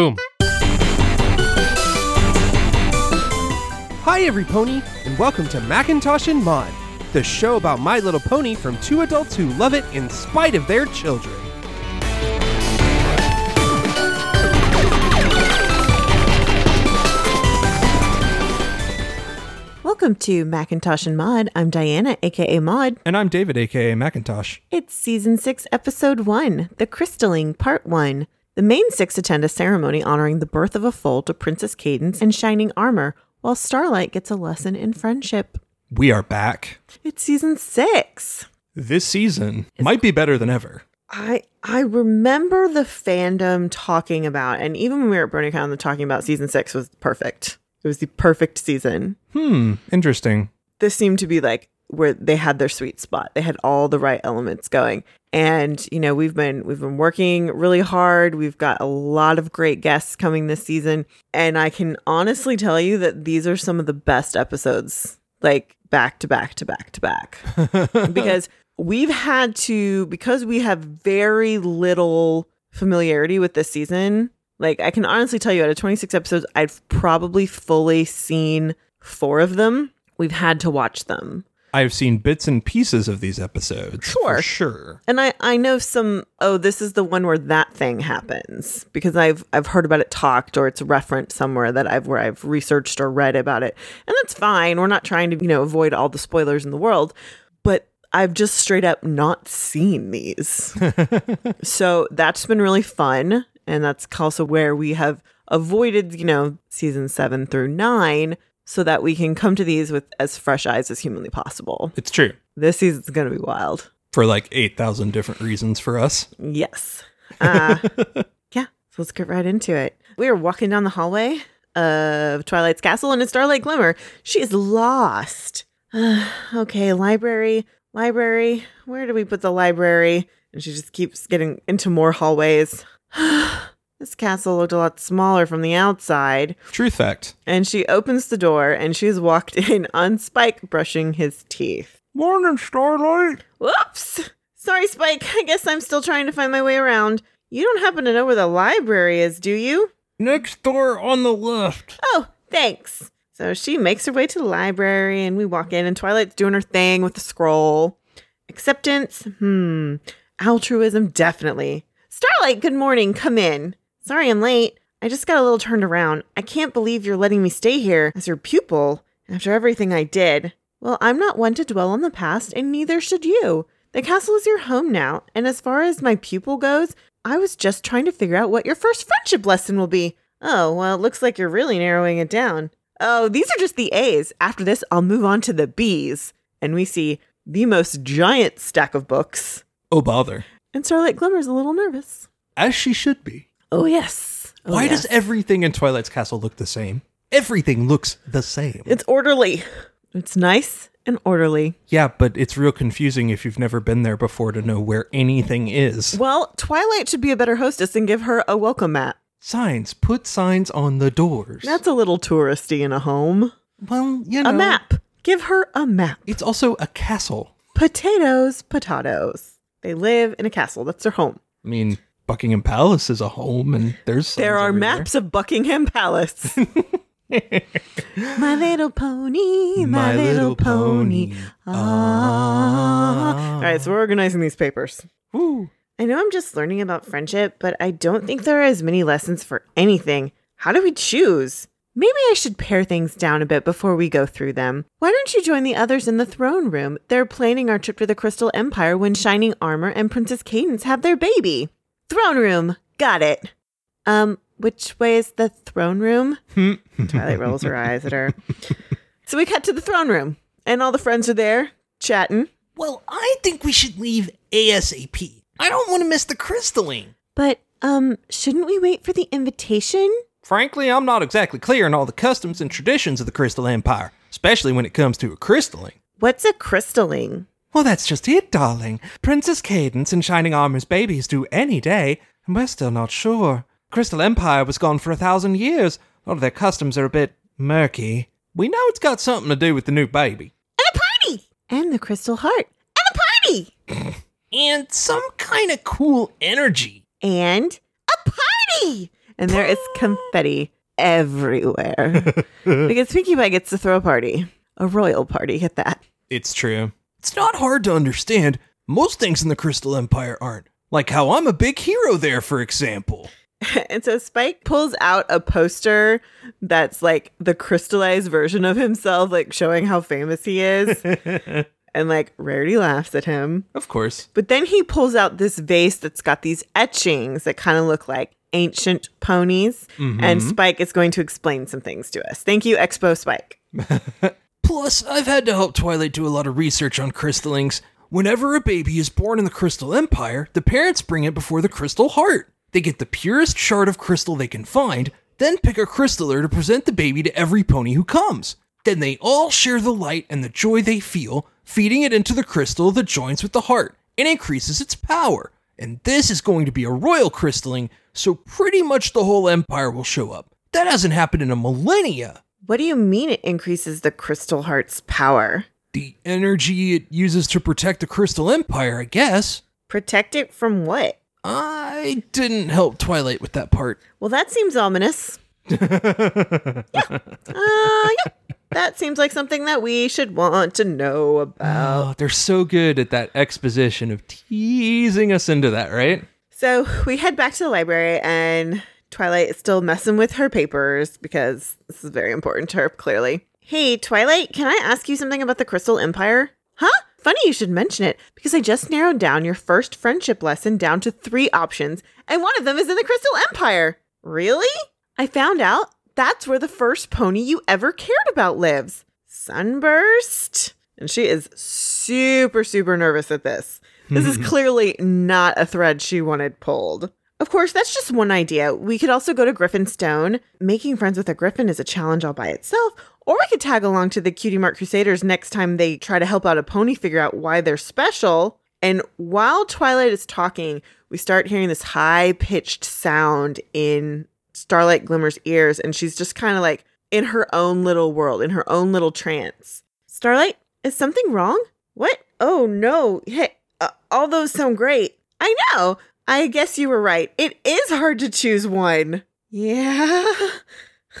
Boom. Hi, every pony, and welcome to Macintosh and Maud, the show about My Little Pony from two adults who love it in spite of their children. Welcome to Macintosh and Maud. I'm Diana, aka Maud. And I'm David, aka Macintosh. It's season six, episode one, The Crystalling, part one. The main six attend a ceremony honoring the birth of a foal to Princess Cadance and Shining Armor, while Starlight gets a lesson in friendship. We are back. It's season six. This season might be better than ever. I I remember the fandom talking about, and even when we were at BronyCon, the talking about season six was perfect. It was the perfect season. Hmm, interesting. this seemed to be like where they had their sweet spot. They had all the right elements going. And you know, we've been we've been working really hard. We've got a lot of great guests coming this season, and I can honestly tell you that these are some of the best episodes like back to back to back to back. because we've had to because we have very little familiarity with this season. Like I can honestly tell you out of 26 episodes, I've probably fully seen 4 of them. We've had to watch them. I've seen bits and pieces of these episodes. Sure. For sure. And I, I know some oh this is the one where that thing happens because I've I've heard about it talked or it's referenced somewhere that I've where I've researched or read about it. And that's fine. We're not trying to, you know, avoid all the spoilers in the world, but I've just straight up not seen these. so that's been really fun and that's also where we have avoided, you know, season 7 through 9 so that we can come to these with as fresh eyes as humanly possible. It's true. This season's going to be wild. For like 8,000 different reasons for us. Yes. Uh, yeah. So let's get right into it. We are walking down the hallway of Twilight's castle and a Starlight Glimmer. She is lost. okay, library, library. Where do we put the library? And she just keeps getting into more hallways. this castle looked a lot smaller from the outside. Truth fact. And she opens the door and she's walked in on Spike brushing his teeth. Morning, Starlight. Whoops! Sorry, Spike. I guess I'm still trying to find my way around. You don't happen to know where the library is, do you? Next door on the left. Oh, thanks. So she makes her way to the library and we walk in, and Twilight's doing her thing with the scroll. Acceptance? Hmm. Altruism? Definitely. Starlight, good morning. Come in. Sorry I'm late. I just got a little turned around. I can't believe you're letting me stay here as your pupil after everything I did. Well, I'm not one to dwell on the past, and neither should you. The castle is your home now, and as far as my pupil goes, I was just trying to figure out what your first friendship lesson will be. Oh, well, it looks like you're really narrowing it down. Oh, these are just the A's. After this, I'll move on to the B's. And we see the most giant stack of books. Oh, bother. And Starlight Glimmer's a little nervous. As she should be. Oh, yes. Oh, Why yes. does everything in Twilight's Castle look the same? Everything looks the same. It's orderly. It's nice and orderly. yeah, but it's real confusing if you've never been there before to know where anything is. Well, Twilight should be a better hostess and give her a welcome mat. Signs. Put signs on the doors. That's a little touristy in a home. well, you know. A map. Give her a map. It's also a castle. Potatoes, potatoes. They live in a castle. That's their home. I mean, Buckingham Palace is a home, and there's There are everywhere. maps of Buckingham Palace. my little pony, my, little, pony. Ah. All right, so we're organizing these papers. Woo. I know I'm just learning about friendship, but I don't think there are as many lessons for anything. How do we choose? Maybe I should pare things down a bit before we go through them. Why don't you join the others in the throne room? They're planning our trip to the Crystal Empire when Shining Armor and Princess Cadance have their baby. Throne room. Got it. Um, which way is the throne room? Twilight rolls her eyes at her. So we cut to the throne room, and all the friends are there chatting. Well, I think we should leave ASAP. I don't want to miss the crystalling. But, um, shouldn't we wait for the invitation? Frankly, I'm not exactly clear on all the customs and traditions of the Crystal Empire, especially when it comes to a crystalling. What's a crystalling? Well, that's just it, darling. Princess Cadance and Shining Armor's babies do any day, and we're still not sure. Crystal Empire was gone for a thousand years. A lot of their customs are a bit murky. We know it's got something to do with the new baby. And a party! And the crystal heart. And a party! And some kind of cool energy. And a party! and there is confetti everywhere. because Pinkie Pie gets to throw a party, a royal party at that. It's true. It's not hard to understand. Most things in the Crystal Empire aren't. Like how I'm a big hero there, for example. and so Spike pulls out a poster that's like the crystallized version of himself, like showing how famous he is. and like Rarity laughs at him. Of course. But then he pulls out this vase that's got these etchings that kind of look like ancient ponies. And mm-hmm. Spike is going to explain some things to us. Thank you, Expo Spike. Plus, I've had to help Twilight do a lot of research on crystallings. Whenever a baby is born in the Crystal Empire, the parents bring it before the Crystal Heart. They get the purest shard of crystal they can find, then pick a crystaller to present the baby to every pony who comes. Then they all share the light and the joy they feel, feeding it into the crystal that joins with the heart and increases its power. And this is going to be a royal crystalling, so pretty much the whole empire will show up. That hasn't happened in a millennia. What do you mean it increases the Crystal Heart's power? the energy it uses to protect the Crystal Empire, I guess. Protect it from what? I didn't help Twilight with that part. Well, that seems ominous. yeah. Uh, yeah. That seems like something that we should want to know about. Oh, they're so good at that exposition of teasing us into that, right? So we head back to the library, and Twilight is still messing with her papers because this is very important to her, clearly. Hey, Twilight, can I ask you something about the Crystal Empire? Huh? Funny you should mention it because I just narrowed down your first friendship lesson down to three options, and one of them is in the Crystal Empire. Really? I found out that's where the first pony you ever cared about lives Sunburst. And she is super, super nervous at this. This is clearly not a thread she wanted pulled. Of course, that's just one idea. We could also go to Griffinstone. Making friends with a griffin is a challenge all by itself. Or we could tag along to the Cutie Mark Crusaders next time they try to help out a pony figure out why they're special. And while Twilight is talking, we start hearing this high pitched sound in Starlight Glimmer's ears, and she's just kind of like in her own little world, in her own little trance. Starlight, is something wrong? What? Oh no. Hey, uh, all those sound great. I know. I guess you were right. It is hard to choose one. Yeah.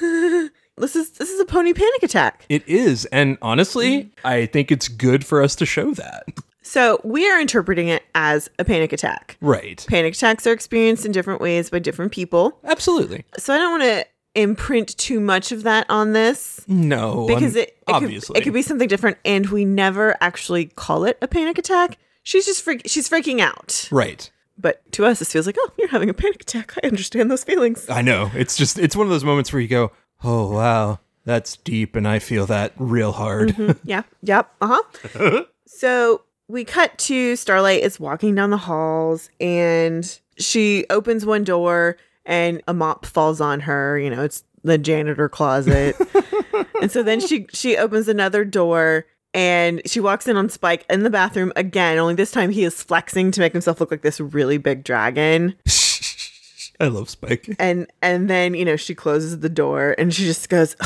this is this is a pony panic attack. It is. And honestly, mm. I think it's good for us to show that. So, we are interpreting it as a panic attack. Right. Panic attacks are experienced in different ways by different people. Absolutely. So, I don't want to imprint too much of that on this No. because it, it obviously. could, it could be something different and we never actually call it a panic attack. She's just freak, she's freaking out. Right. But to us this feels like, "Oh, you're having a panic attack. I understand those feelings." I know. It's just it's one of those moments where you go, "Oh wow, that's deep and I feel that real hard." Yeah. Yep. Uh huh. so we cut to Starlight is walking down the halls and she opens one door and a mop falls on her. You know, it's the janitor closet. and so then she she opens another door and she walks in on Spike in the bathroom again. Only this time he is flexing to make himself look like this really big dragon. I love Spike. And and then you know she closes the door and she just goes,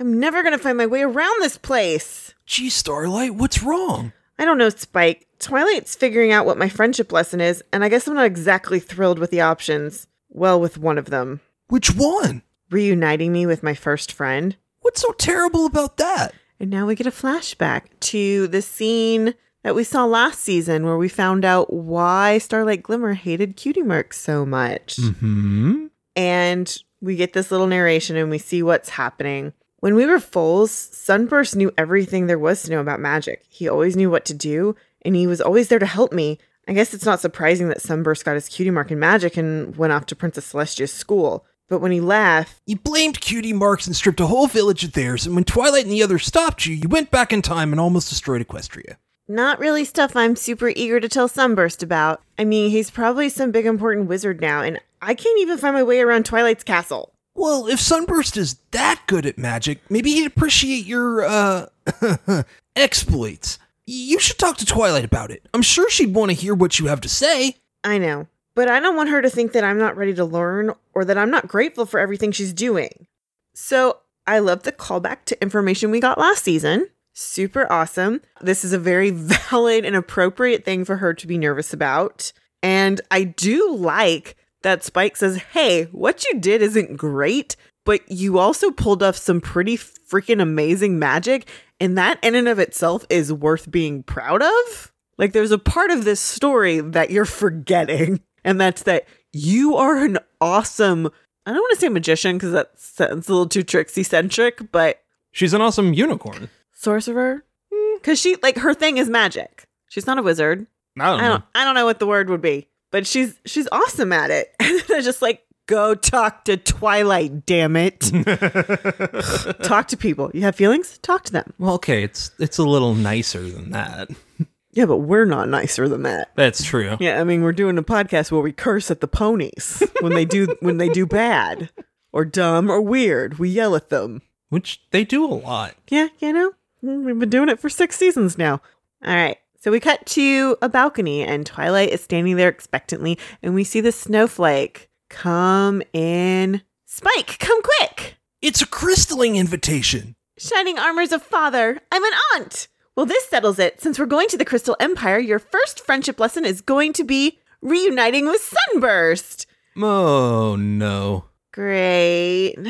"I'm never gonna find my way around this place." Gee, Starlight, what's wrong? I don't know, Spike. Twilight's figuring out what my friendship lesson is, and I guess I'm not exactly thrilled with the options. Well, with one of them Which one? reuniting me with my first friend. What's so terrible about that? And now we get a flashback to the scene that we saw last season where we found out why Starlight Glimmer hated Cutie Mark so much. Hmm. And we get this little narration and we see what's happening. When we were foals, Sunburst knew everything there was to know about magic. He always knew what to do, and he was always there to help me. I guess it's not surprising that Sunburst got his cutie mark in magic and went off to Princess Celestia's school. But when he left, You blamed cutie marks and stripped a whole village of theirs, and when Twilight and the others stopped you, you went back in time and almost destroyed Equestria. not really stuff I'm super eager to tell Sunburst about. I mean, he's probably some big important wizard now, and I can't even find my way around Twilight's castle. Well, if Sunburst is that good at magic, maybe he'd appreciate your, uh, exploits. You should talk to Twilight about it. I'm sure she'd want to hear what you have to say. I know. But I don't want her to think that I'm not ready to learn or that I'm not grateful for everything she's doing. So I love the callback to information we got last season. Super awesome. This is a very valid and appropriate thing for her to be nervous about. And I do like that Spike says, Hey, what you did isn't great, but you also pulled off some pretty freaking amazing magic. And that in and of itself is worth being proud of. Like, there's a part of this story that you're forgetting, and that's that you are an awesome, I don't want to say magician because that sounds a little too tricksy centric, but She's an awesome unicorn. sorcerer. Hmm. Because she, like, her thing is magic. She's not a wizard. I don't I know. don't I don't know what the word would be, but she's she's awesome at it. And I just like go talk to Twilight, damn it. talk to people. You have feelings? Talk to them. Well, okay, it's it's a little nicer than that. Yeah, but we're not nicer than that. That's true. Yeah, I mean we're doing a podcast where we curse at the ponies when they do when they do bad or dumb or weird. We yell at them. Which they do a lot. Yeah, you know, we've been doing it for six seasons now. All right. So we cut to a balcony, and Twilight is standing there expectantly, and we see the snowflake come in. Spike, come quick! It's a crystalling invitation. Shining armors of father, I'm an aunt! Well, this settles it. Since we're going to the Crystal Empire, your first friendship lesson is going to be reuniting with Sunburst. Oh no. Great.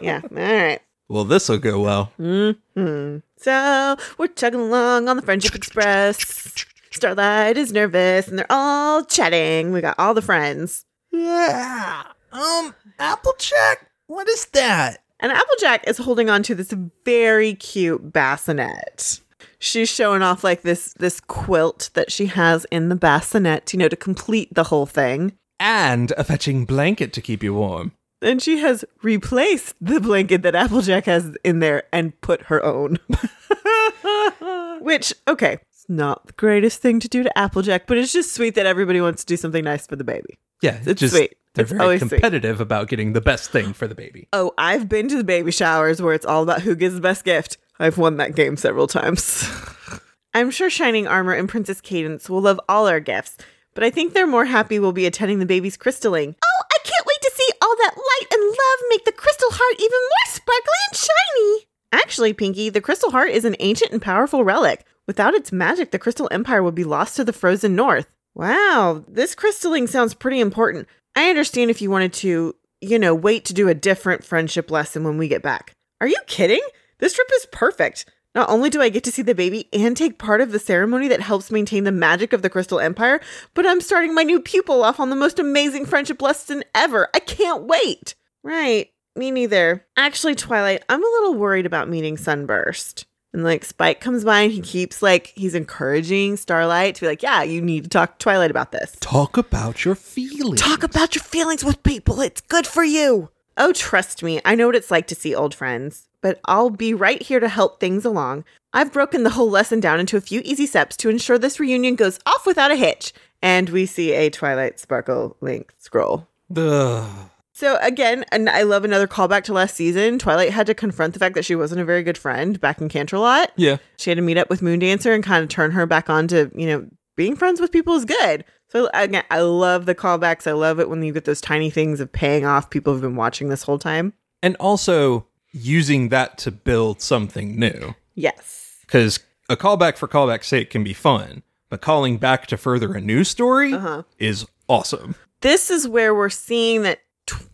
yeah, all right. Well, this'll go well. hmm So we're chugging along on the Friendship Express. Starlight is nervous and they're all chatting. We got all the friends. Yeah. Um, Applejack? What is that? And Applejack is holding on to this very cute bassinet. She's showing off like this this quilt that she has in the bassinet, you know, to complete the whole thing. And a fetching blanket to keep you warm. And she has replaced the blanket that Applejack has in there and put her own. Which, okay, it's not the greatest thing to do to Applejack, but it's just sweet that everybody wants to do something nice for the baby. Yeah, It's just sweet. They're It's very always sweet. competitive about getting the best thing for the baby. Oh, I've been to the baby showers where it's all about who gives the best gift. I've won that game several times. I'm sure Shining Armor and Princess Cadance will love all our gifts, but I think they're more happy we'll be attending the baby's crystalling. Oh, I can't wait to see all that light and love make the crystal heart even more sparkly and shiny. Actually, Pinkie, the crystal heart is an ancient and powerful relic. Without its magic, the Crystal Empire would be lost to the frozen north. Wow, this crystalling sounds pretty important. I understand if you wanted to, you know, wait to do a different friendship lesson when we get back. Are you kidding? This trip is perfect. Not only do I get to see the baby and take part of the ceremony that helps maintain the magic of the Crystal Empire, but I'm starting my new pupil off on the most amazing friendship lesson ever. I can't wait. Right. Me neither. Actually, Twilight, I'm a little worried about meeting Sunburst. And like Spike comes by and he keeps like he's encouraging Starlight to be like, yeah, you need to talk to Twilight about this. Talk about your feelings. Talk about your feelings with people. It's good for you. Oh, trust me, I know what it's like to see old friends, but I'll be right here to help things along. I've broken the whole lesson down into a few easy steps to ensure this reunion goes off without a hitch. And we see a Twilight Sparkle link scroll. Ugh. So again, and I love another callback to last season. Twilight had to confront the fact that she wasn't a very good friend back in Canterlot. Yeah. She had to meet up with Moondancer and kind of turn her back on to, you know, being friends with people is good. So again, I love the callbacks. I love it when you get those tiny things of paying off people who've been watching this whole time. And also using that to build something new. Yes. Because a callback for callback's sake can be fun, but calling back to further a new story Uh-huh. is awesome. This is where we're seeing that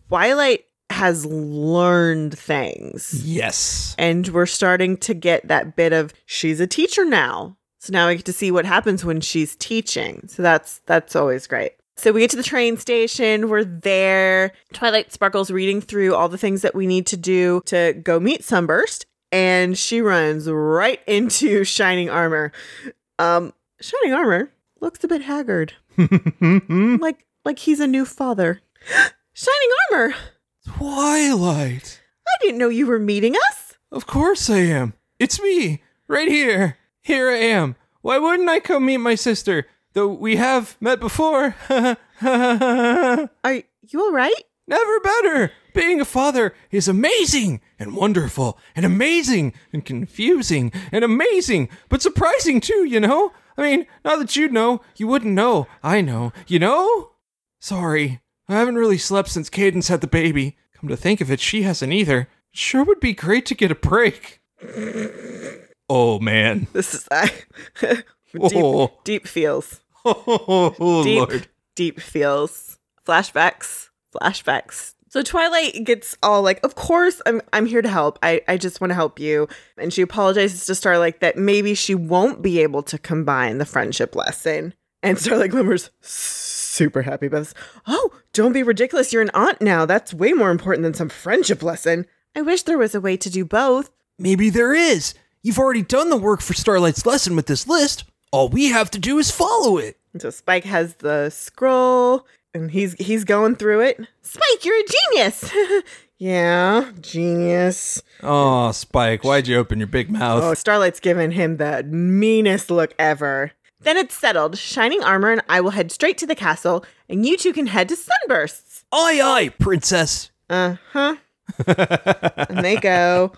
Twilight has learned things. Yes. And we're starting to get that bit of she's a teacher now. So now we get to see what happens when she's teaching. So that's that's always great. So we get to the train station, we're there. Twilight Sparkle's reading through all the things that we need to do to go meet Sunburst, and she runs right into Shining Armor. Um Shining Armor looks a bit haggard. like like he's a new father. Shining Armor, Twilight. I didn't know you were meeting us. Of course I am. It's me, right here. Here I am. Why wouldn't I come meet my sister? Though we have met before. Are you all right? Never better. Being a father is amazing and wonderful and amazing and confusing and amazing, but surprising too, you know? I mean, not that you'd know, you wouldn't know. I know, you know? Sorry, I haven't really slept since Cadance had the baby. Come to think of it, she hasn't either. Sure would be great to get a break. Oh man. This is I deep, Oh. deep feels. Oh, Deep, Lord. deep feels. Flashbacks, flashbacks. So Twilight gets all like, "Of course, I'm I'm here to help. I I just want to help you." And she apologizes to Starlight that maybe she won't be able to combine the friendship lesson. And Starlight Glimmer's super happy about this. Oh, don't be ridiculous. You're an aunt now. That's way more important than some friendship lesson. I wish there was a way to do both. Maybe there is. You've already done the work for Starlight's lesson with this list. All we have to do is follow it. So Spike has the scroll and he's he's going through it. Spike, you're a genius. yeah, genius. Oh, Spike, why'd you open your big mouth? Oh, Starlight's giving him the meanest look ever. Then it's settled. Shining armor and I will head straight to the castle, and you two can head to Sunbursts. Aye, aye, princess. Uh huh. and they go.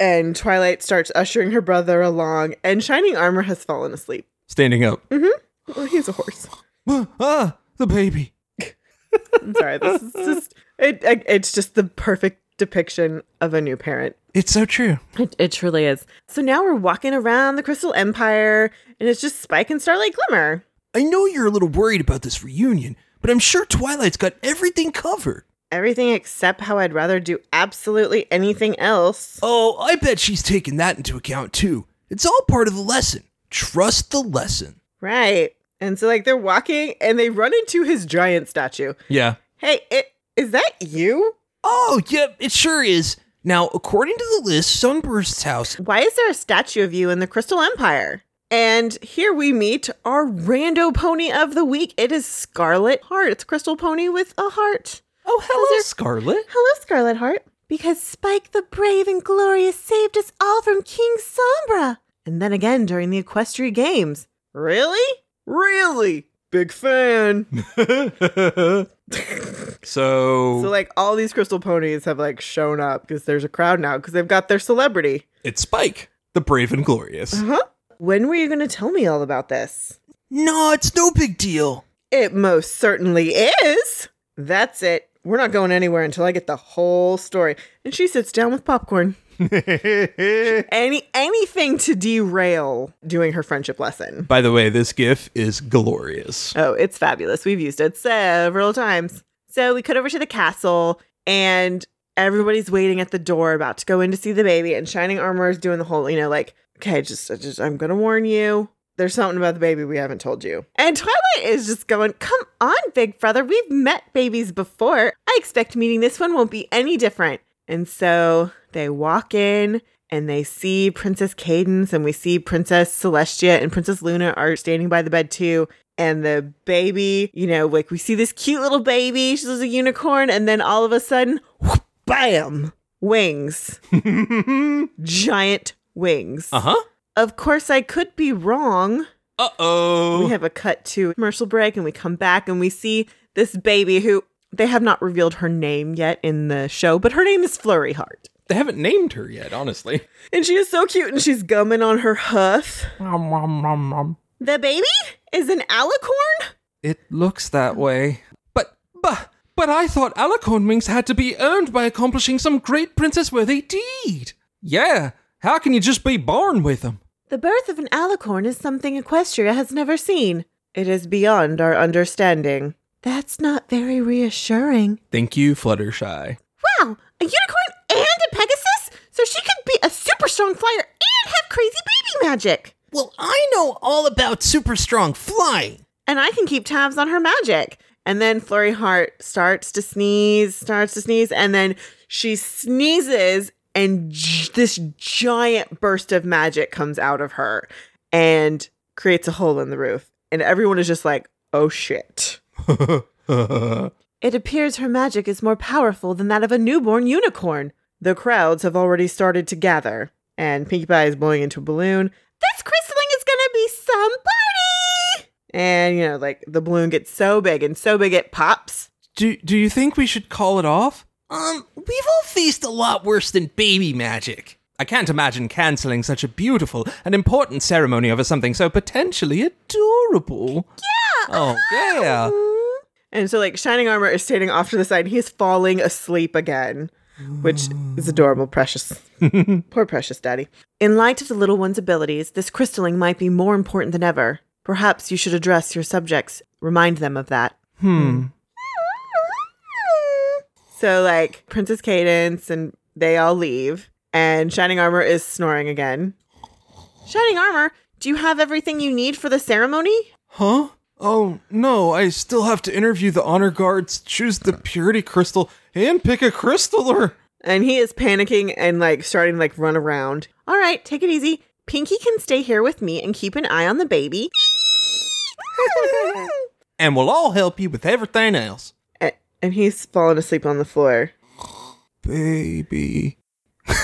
And Twilight starts ushering her brother along, and Shining Armor has fallen asleep. Standing up. Well, he's a horse. ah, the baby. I'm sorry. This is just it, it- It's just the perfect depiction of a new parent. It's so true. It, it truly is. So now we're walking around the Crystal Empire, and it's just Spike and Starlight Glimmer. I know you're a little worried about this reunion, but I'm sure Twilight's got everything covered. Everything except how I'd rather do absolutely anything else. Oh, I bet she's taken that into account too. It's all part of the lesson. Trust the lesson. Right. And so like they're walking and they run into his giant statue. Yeah. Hey, it is that you? Oh, yep, it sure is. Now, according to the list, Sunburst's house. Why is there a statue of you in the Crystal Empire? And here we meet our rando pony of the week. It is Scarlet Heart. It's crystal pony with a heart. Oh, hello, Scarlet. Hello, Scarlet Heart. Because Spike the Brave and Glorious saved us all from King Sombra. And then again during the Equestria Games. Really? Really? Big fan. so, So, like, all these crystal ponies have, like, shown up because there's a crowd now because they've got their celebrity. it's Spike, the brave and glorious. Huh? When were you going to tell me all about this? No, it's no big deal. It most certainly is. That's it. We're not going anywhere until I get the whole story. And she sits down with popcorn. Any anything to derail doing her friendship lesson. By the way, this gif is glorious. Oh, it's fabulous. We've used it several times. So we cut over to the castle and everybody's waiting at the door about to go in to see the baby and Shining Armor is doing the whole, you know, like, okay, just, just I'm to warn you. There's something about the baby we haven't told you. And Twilight is just going, come on, big brother. We've met babies before. I expect meeting this one won't be any different. And so they walk in and they see Princess Cadance and we see Princess Celestia and Princess Luna are standing by the bed too. And the baby, you know, like we see this cute little baby. She's a unicorn. And then all of a sudden, whoop, bam, wings, giant wings. Uh huh. Of course, I could be wrong. Uh oh. We have a cut to commercial break and we come back and we see this baby who they have not revealed her name yet in the show, but her name is Flurry Heart. They haven't named her yet, honestly. And she is so cute and she's gumming on her hoof. Mom mom mom. The baby is an alicorn? It looks that way. But, but, but I thought alicorn wings had to be earned by accomplishing some great princess worthy deed. Yeah, how can you just be born with them? The birth of an alicorn is something Equestria has never seen. It is beyond our understanding. That's not very reassuring. Thank you, Fluttershy. Wow, a unicorn and a Pegasus? So she could be a super strong flyer and have crazy baby magic. Well, I know all about super strong flying. And I can keep tabs on her magic. And then Flurry Heart starts to sneeze, starts to sneeze, and then she sneezes, and j- this giant burst of magic comes out of her and creates a hole in the roof. And everyone is just like, oh shit. It appears her magic is more powerful than that of a newborn unicorn. The crowds have already started to gather, and Pinkie Pie is blowing into a balloon. This crystalling is gonna be some party! And, you know, like the balloon gets so big and so big it pops. do, do you think we should call it off? Um, we've all faced a lot worse than baby magic. I can't imagine canceling such a beautiful and important ceremony over something so potentially adorable. Yeah. Oh, yeah. And so, like, Shining Armor is standing off to the side. He's falling asleep again, which is adorable, precious. Poor precious daddy. In light of the little one's abilities, this crystalling might be more important than ever. Perhaps you should address your subjects, remind them of that. Hmm. So like Princess Cadance and they all leave, and Shining Armor is snoring again. Shining Armor, do you have everything you need for the ceremony? Huh? Oh, no, I still have to interview the honor guards, choose the purity crystal, and pick a crystal crystaller. And he is panicking and like starting to like run around. All right, take it easy. Pinkie can stay here with me and keep an eye on the baby. And we'll all help you with everything else. A- and he's fallen asleep on the floor. Baby.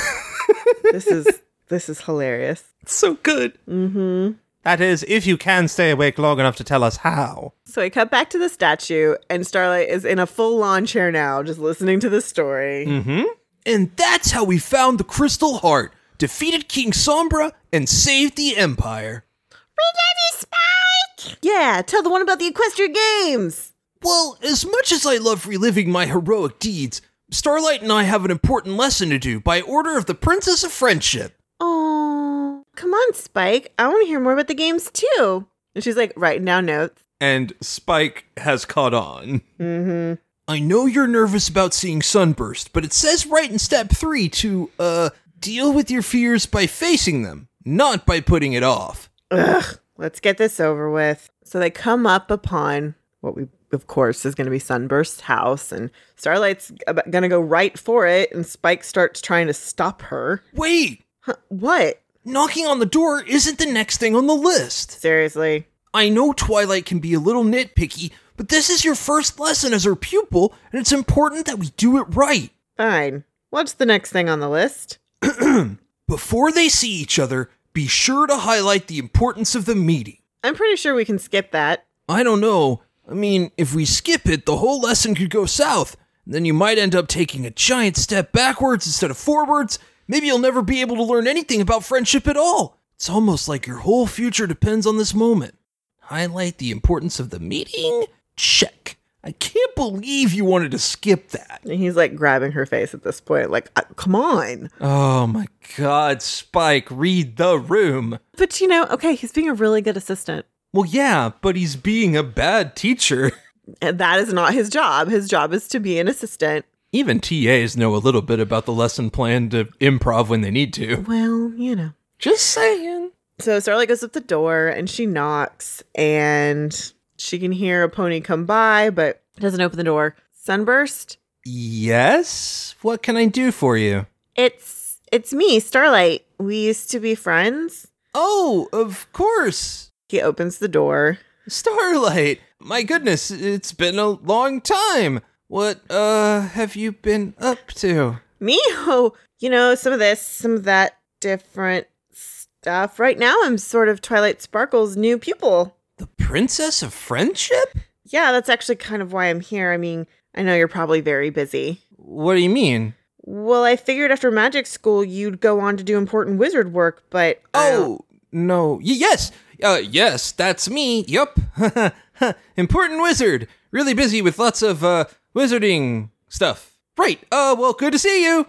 This is this is hilarious. So good. Mm-hmm. That is, if you can stay awake long enough to tell us how. So we cut back to the statue, and Starlight is in a full lawn chair now, just listening to the story. Mm-hmm. And that's how we found the Crystal Heart, defeated King Sombra, and saved the Empire. We love you, Spike! Yeah, tell the one about the Equestria Games! Well, as much as I love reliving my heroic deeds, Starlight and I have an important lesson to do by order of the Princess of Friendship. Oh, come on, Spike. I want to hear more about the games too. And she's like writing down notes. And Spike has caught on. Mm-hmm. I know you're nervous about seeing Sunburst, but it says right in step three to, uh, deal with your fears by facing them, not by putting it off. Ugh, let's get this over with. So they come up upon what we, of course, is going to be Sunburst's house, and Starlight's going to go right for it, and Spike starts trying to stop her. Wait! Huh, what? Knocking on the door isn't the next thing on the list. Seriously? I know Twilight can be a little nitpicky, but this is your first lesson as her pupil, and it's important that we do it right. Fine. What's the next thing on the list? Before they see each other, be sure to highlight the importance of the meeting. I'm pretty sure we can skip that. I don't know. I mean, if we skip it, the whole lesson could go south. Then you might end up taking a giant step backwards instead of forwards. Maybe you'll never be able to learn anything about friendship at all. It's almost like your whole future depends on this moment. Highlight the importance of the meeting? Check. I can't believe you wanted to skip that. And he's like grabbing her face at this point, like, "Uh, come on. Oh my god, Spike, read the room. But you know, okay, he's being a really good assistant. Well, yeah, but he's being a bad teacher. And that is not his job. His job is to be an assistant. Even TAs know a little bit about the lesson plan to improv when they need to. Well, you know. Just saying. So Starlight goes up the door and she knocks and she can hear a pony come by, but doesn't open the door. Sunburst, Yes? What can I do for you? it's it's me, Starlight. We used to be friends. Oh, of course. He opens the door. Starlight. My goodness, it's been a long time. What, uh, have you been up to? Me? Oh, you know, some of this, some of that different stuff. Right now I'm sort of Twilight Sparkle's new pupil. The Princess of Friendship? Yeah, that's actually kind of why I'm here. I mean, I know you're probably very busy. What do you mean? Well, I figured after magic school you'd go on to do important wizard work, but don't- Oh, no. Y- yes. Uh, yes, that's me. Yup. Important wizard. Really busy with lots of, uh, wizarding stuff. Right. Uh, well, good to see you.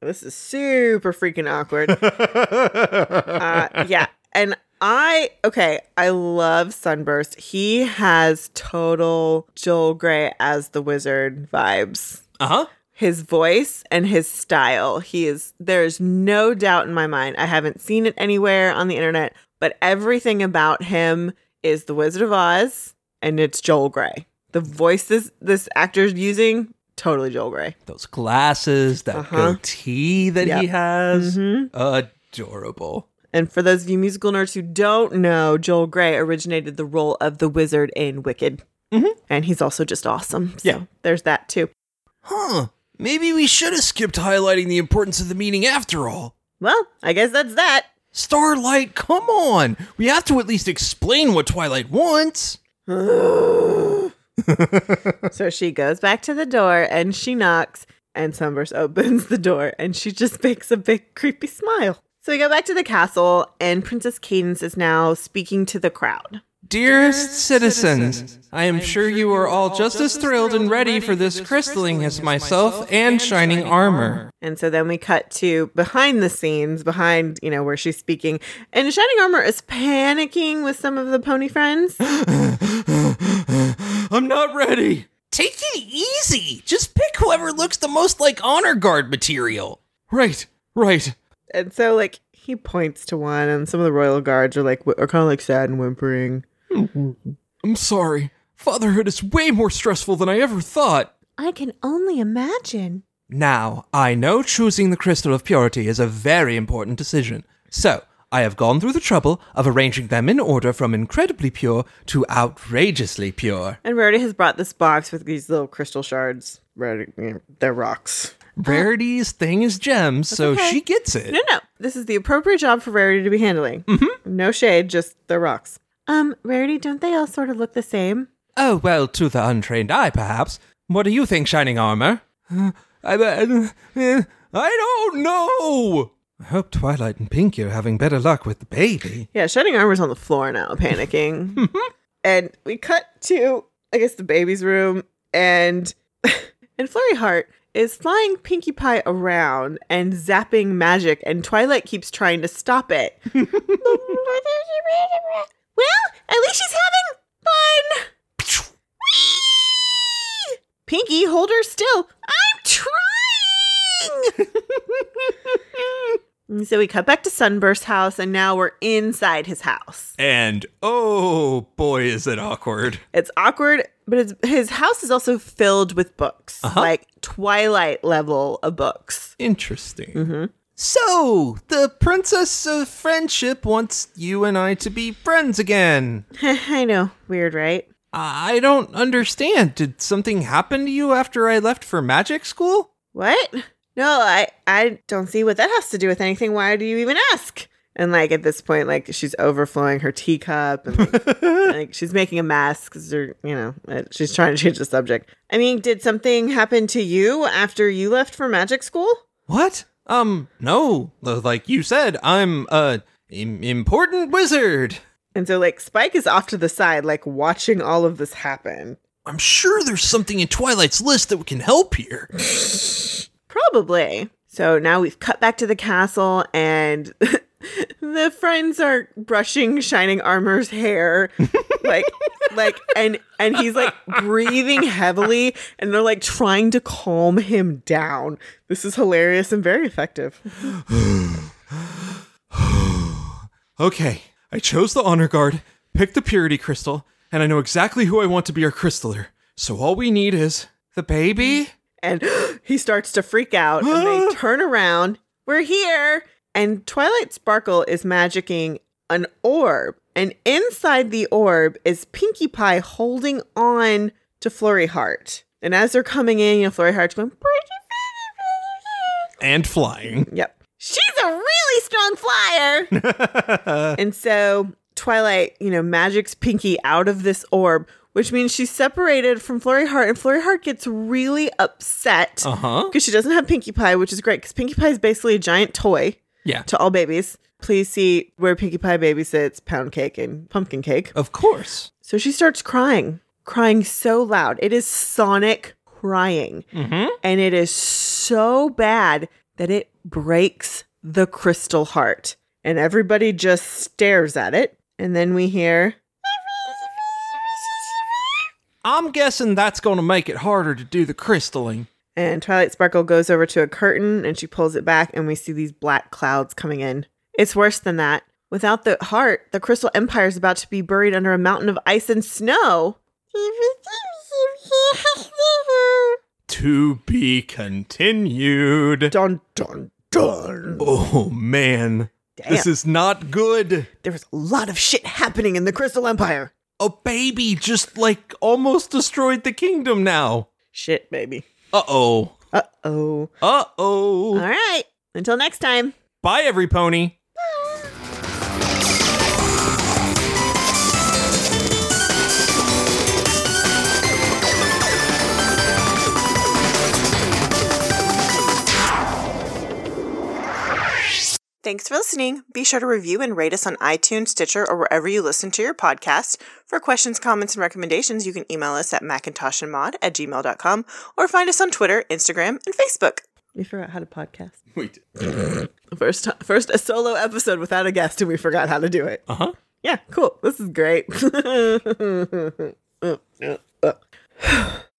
this is super freaking awkward. uh, yeah, and I okay, I love Sunburst. He has total Joel Grey as the wizard vibes. Uh huh. His voice and his style. He is there's no doubt in my mind. I haven't seen it anywhere on the internet, but everything about him is the Wizard of Oz and it's Joel Grey. The voices this this actor's using, totally Joel Grey. Those glasses, that Uh-huh. goatee that he Yep. has. Mhm. Adorable. And for those of you musical nerds who don't know, Joel Grey originated the role of the wizard in Wicked. Mhm. And he's also just awesome. So Yeah. there's that too. Huh. Maybe we should have skipped highlighting the importance of the meeting after all. Well, I guess that's that. Starlight, come on. We have to at least explain what Twilight wants. so she goes back to the door and she knocks, and Sunburst opens the door and she just makes a big creepy smile. So we go back to the castle, and Princess Cadance is now speaking to the crowd. Dearest citizens, I am sure you are all just as thrilled and ready for this crystalling as myself and Shining Armor. And so then we cut to behind the scenes, behind, you know, where she's speaking. And Shining Armor is panicking with some of the pony friends. I'm not not ready. Take it easy. Just pick whoever looks the most like honor guard material. Right, right. And so, like, he points to one, and some of the royal guards are like, are kind of like sad and whimpering. Hmm. I'm sorry. Fatherhood is way more stressful than I ever thought. I can only imagine. Now, I know choosing the crystal of purity is a very important decision. So, I have gone through the trouble of arranging them in order from incredibly pure to outrageously pure. And Rarity has brought this box with these little crystal shards. Rarity, they're rocks. Rarity's thing is gems, so okay. she gets it. No, no. This is the appropriate job for Rarity to be handling. Mm-hmm. No shade, just they're rocks. Um, Rarity, don't they all sort of look the same? Oh, well, to the untrained eye, perhaps. What do you think, Shining Armor? I, I, I don't know. I hope Twilight and Pinkie are having better luck with the baby. Yeah, Shining Armor's on the floor now, panicking. and we cut to, I guess, the baby's room, and and Flurry Heart is flying Pinkie Pie around and zapping magic, and Twilight keeps trying to stop it. well, at least she's having fun. Whee! Pinkie, hold her still. I'm trying. And so we cut back to Sunburst house, and now we're inside his house. And oh boy, is it awkward. It's awkward, but it's, his house is also filled with books, uh-huh. like Twilight level of books. Interesting. Mm-hmm. So, the Princess of Friendship wants you and I to be friends again. I know, weird, right? I don't understand. Did something happen to you after I left for magic school? What? No, I I don't see what that has to do with anything. Why do you even ask? And like at this point, like she's overflowing her teacup, and like, like she's making a mess because you know uh, she's trying to change the subject. I mean, did something happen to you after you left for magic school? What? Um, no. Like you said, I'm a im- important wizard. And so like Spike is off to the side, like watching all of this happen. I'm sure there's something in Twilight's list that can help here. Probably. So now we've cut back to the castle and the friends are brushing Shining Armor's hair like like and and he's like breathing heavily and they're like trying to calm him down. This is hilarious and very effective. Okay, I chose the honor guard, picked the purity crystal, and I know exactly who I want to be our crystaller. So all we need is The baby? And he starts to freak out and they turn around. We're here. And Twilight Sparkle is magicking an orb. And inside the orb is Pinkie Pie holding on to Flurry Heart. And as they're coming in, you know, Flurry Heart's going, and flying. Yep. She's a really strong flyer. and so Twilight, you know, magics pinkie out of this orb, which means she's separated from Flurry Heart, and Flurry Heart gets really upset uh-huh. because she doesn't have Pinkie Pie, which is great because Pinkie Pie is basically a giant toy Yeah. to all babies. Please see where Pinkie Pie babysits pound cake and pumpkin cake. Of course. So she starts crying, crying so loud. It is Sonic crying. Mm-hmm. And it is so bad that it breaks the crystal heart. And everybody just stares at it. And then we hear, I'm guessing that's going to make it harder to do the crystalling. and Twilight Sparkle goes over to a curtain and she pulls it back, and we see these black clouds coming in. It's worse than that. Without the heart, the Crystal Empire is about to be buried under a mountain of ice and snow. To be continued. dun dun dun. Oh man. This is not good. There was a lot of shit happening in the Crystal Empire. A baby just like almost destroyed the kingdom now. Shit, baby. Uh oh. Uh oh. Uh oh. All right. Until next time. Bye, every pony. Thanks for listening. Be sure to review and rate us on iTunes, Stitcher, or wherever you listen to your podcast. For questions, comments, and recommendations, you can email us at macintoshandmod at gmail.com or find us on Twitter, Instagram, and Facebook. We forgot how to podcast. Wait. First, ti- first a solo episode without a guest, and we forgot how to do it. Uh huh. Yeah, cool. This is great.